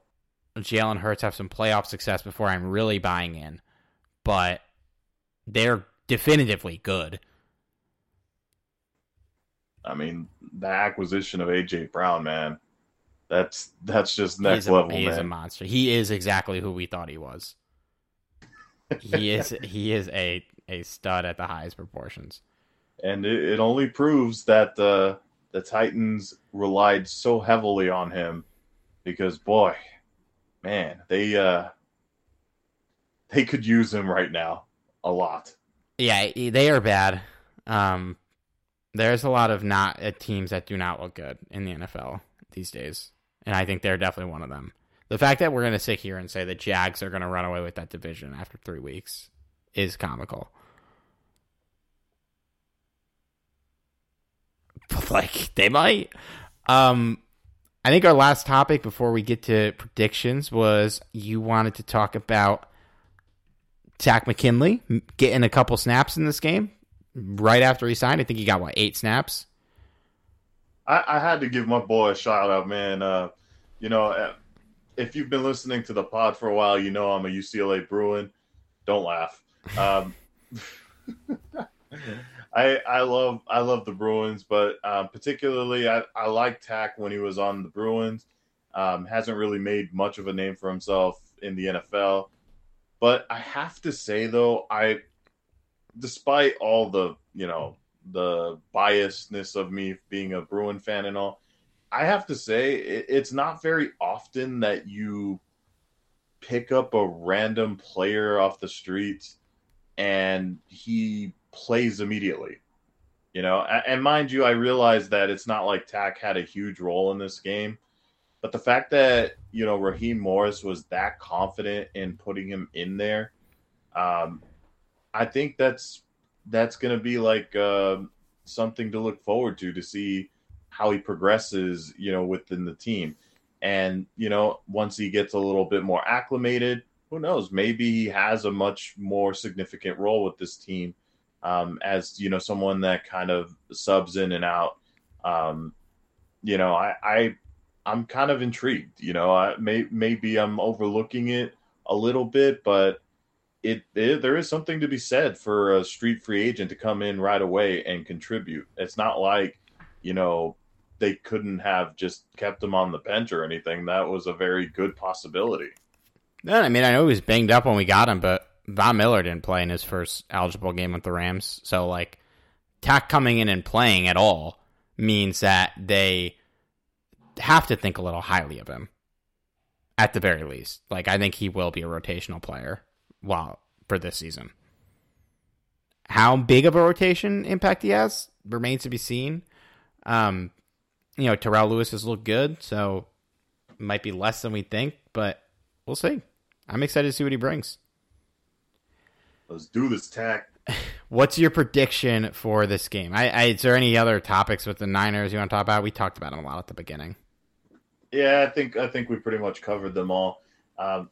Jalen Hurts have some playoff success before I'm really buying in, but they're definitively good. I mean, the acquisition of AJ Brown, man, that's that's just next He's a, level, he is a monster. He is exactly who we thought he was. He is he is a a stud at the highest proportions. and it, it only proves that the the Titans relied so heavily on him because boy, man, they uh they could use him right now a lot. Yeah, they are bad. Um, there's a lot of not uh, teams that do not look good in the NFL these days, and I think they're definitely one of them. The fact that we're going to sit here and say the Jags are going to run away with that division after three weeks is comical. But like they might. Um, I think our last topic before we get to predictions was you wanted to talk about Takk McKinley getting a couple snaps in this game right after he signed. I think he got what eight snaps. I, I had to give my boy a shout out, man. Uh, you know, uh, if you've been listening to the pod for a while, you know I'm a UCLA Bruin. Don't laugh. Um, I I love I love the Bruins, but um, particularly I, I like Takk when he was on the Bruins. Um, hasn't really made much of a name for himself in the NFL, but I have to say though, I despite all the you know the biasness of me being a Bruin fan and all, I have to say it, it's not very often that you pick up a random player off the streets and he plays immediately. You know, and, mind you, I realize that it's not like Takk had a huge role in this game, but the fact that you know Raheem Morris was that confident in putting him in there, um, I think that's that's going to be like uh, something to look forward to to see how he progresses, you know, within the team. And you know, once he gets a little bit more acclimated, who knows? Maybe he has a much more significant role with this team um, as you know someone that kind of subs in and out. Um, you know, I, I I'm kind of intrigued. You know, I may maybe I'm overlooking it a little bit, but it, it, there is something to be said for a street free agent to come in right away and contribute. It's not like you know they couldn't have just kept him on the bench or anything. That was a very good possibility. No, I mean I know he was banged up when we got him, but Von Miller didn't play in his first eligible game with the Rams, so like Takk coming in and playing at all means that they have to think a little highly of him, at the very least. Like I think he will be a rotational player, well, for this season. How big of a rotation impact he has remains to be seen. Um, you know, Terrell Lewis has looked good, so might be less than we think, but we'll see. I'm excited to see what he brings. Let's do this, Takk. What's your prediction for this game? I, I, is there any other topics with the Niners you want to talk about? We talked about them a lot at the beginning. Yeah, I think I think we pretty much covered them all. Um,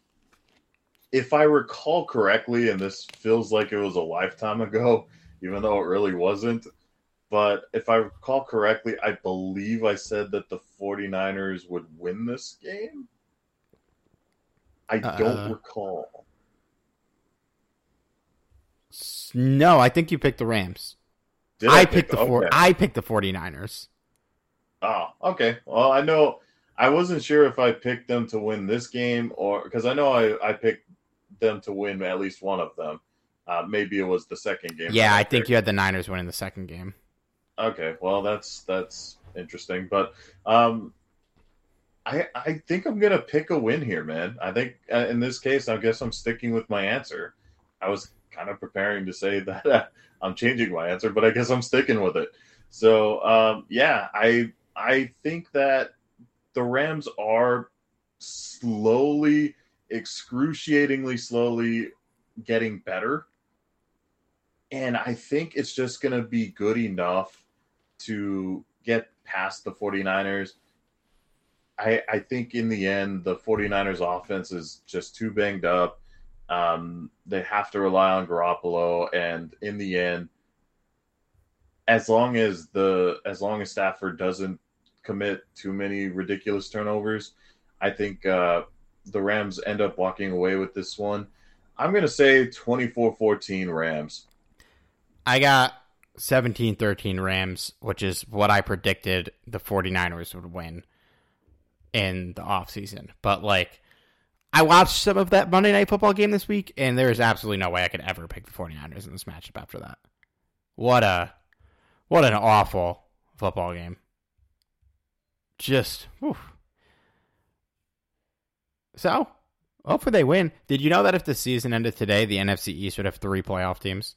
if I recall correctly, and this feels like it was a lifetime ago, even though it really wasn't, but if I recall correctly, I believe I said that the 49ers would win this game. I don't Uh, recall. No, I think you picked the Rams. Did I, pick picked the four. okay. I picked the 49ers. Oh, okay. Well, I know I wasn't sure if I picked them to win this game or because I know I, I picked them to win at least one of them. Uh, maybe it was the second game. Yeah, that I think you had the Niners winning the second game. Okay, well that's that's interesting, but um, I I think I'm gonna pick a win here, man. I think uh, in this case, I guess I'm sticking with my answer. I was kind of preparing to say that uh, I'm changing my answer, but I guess I'm sticking with it. So um, yeah, I I think that the Rams are slowly, excruciatingly slowly getting better. And I think it's just going to be good enough to get past the 49ers. I, I think in the end, the 49ers offense is just too banged up. Um, they have to rely on Garoppolo. And in the end, as long as the as long as Stafford doesn't commit too many ridiculous turnovers, I think uh, the Rams end up walking away with this one. I'm to say 24-14 Rams. I got 17-13 Rams, which is what I predicted the 49ers would win in the offseason. But like I watched some of that Monday night football game this week and there is absolutely no way I could ever pick the 49ers in this matchup after that. What a what an awful football game. Just whew. So, hopefully they win. Did you know that if the season ended today, the NFC East would have three playoff teams?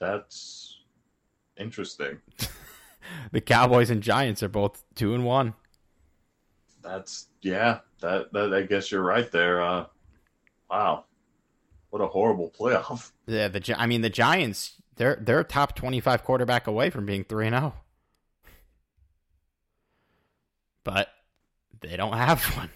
That's interesting. The Cowboys and Giants are both two and one. That's yeah. That, that I guess you're right there. Uh, wow, what a horrible playoff. Yeah, the I mean the Giants they're they're top twenty five quarterback away from being three and zero, but they don't have one.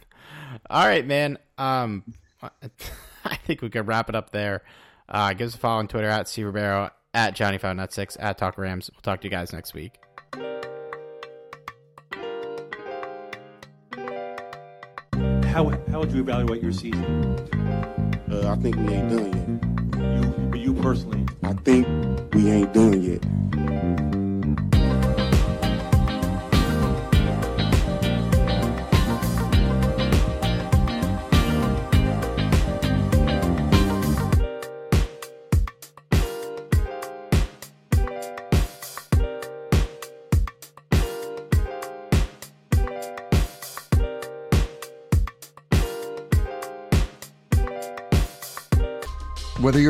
All right, man. Um, I think we could wrap it up there. Uh, give us a follow on Twitter at C Ribeiro at Johnny Five Nut Six at Talk Rams. We'll talk to you guys next week. How, how would you evaluate your season? Uh, I think we ain't done You, but you personally. I think we ain't done yet.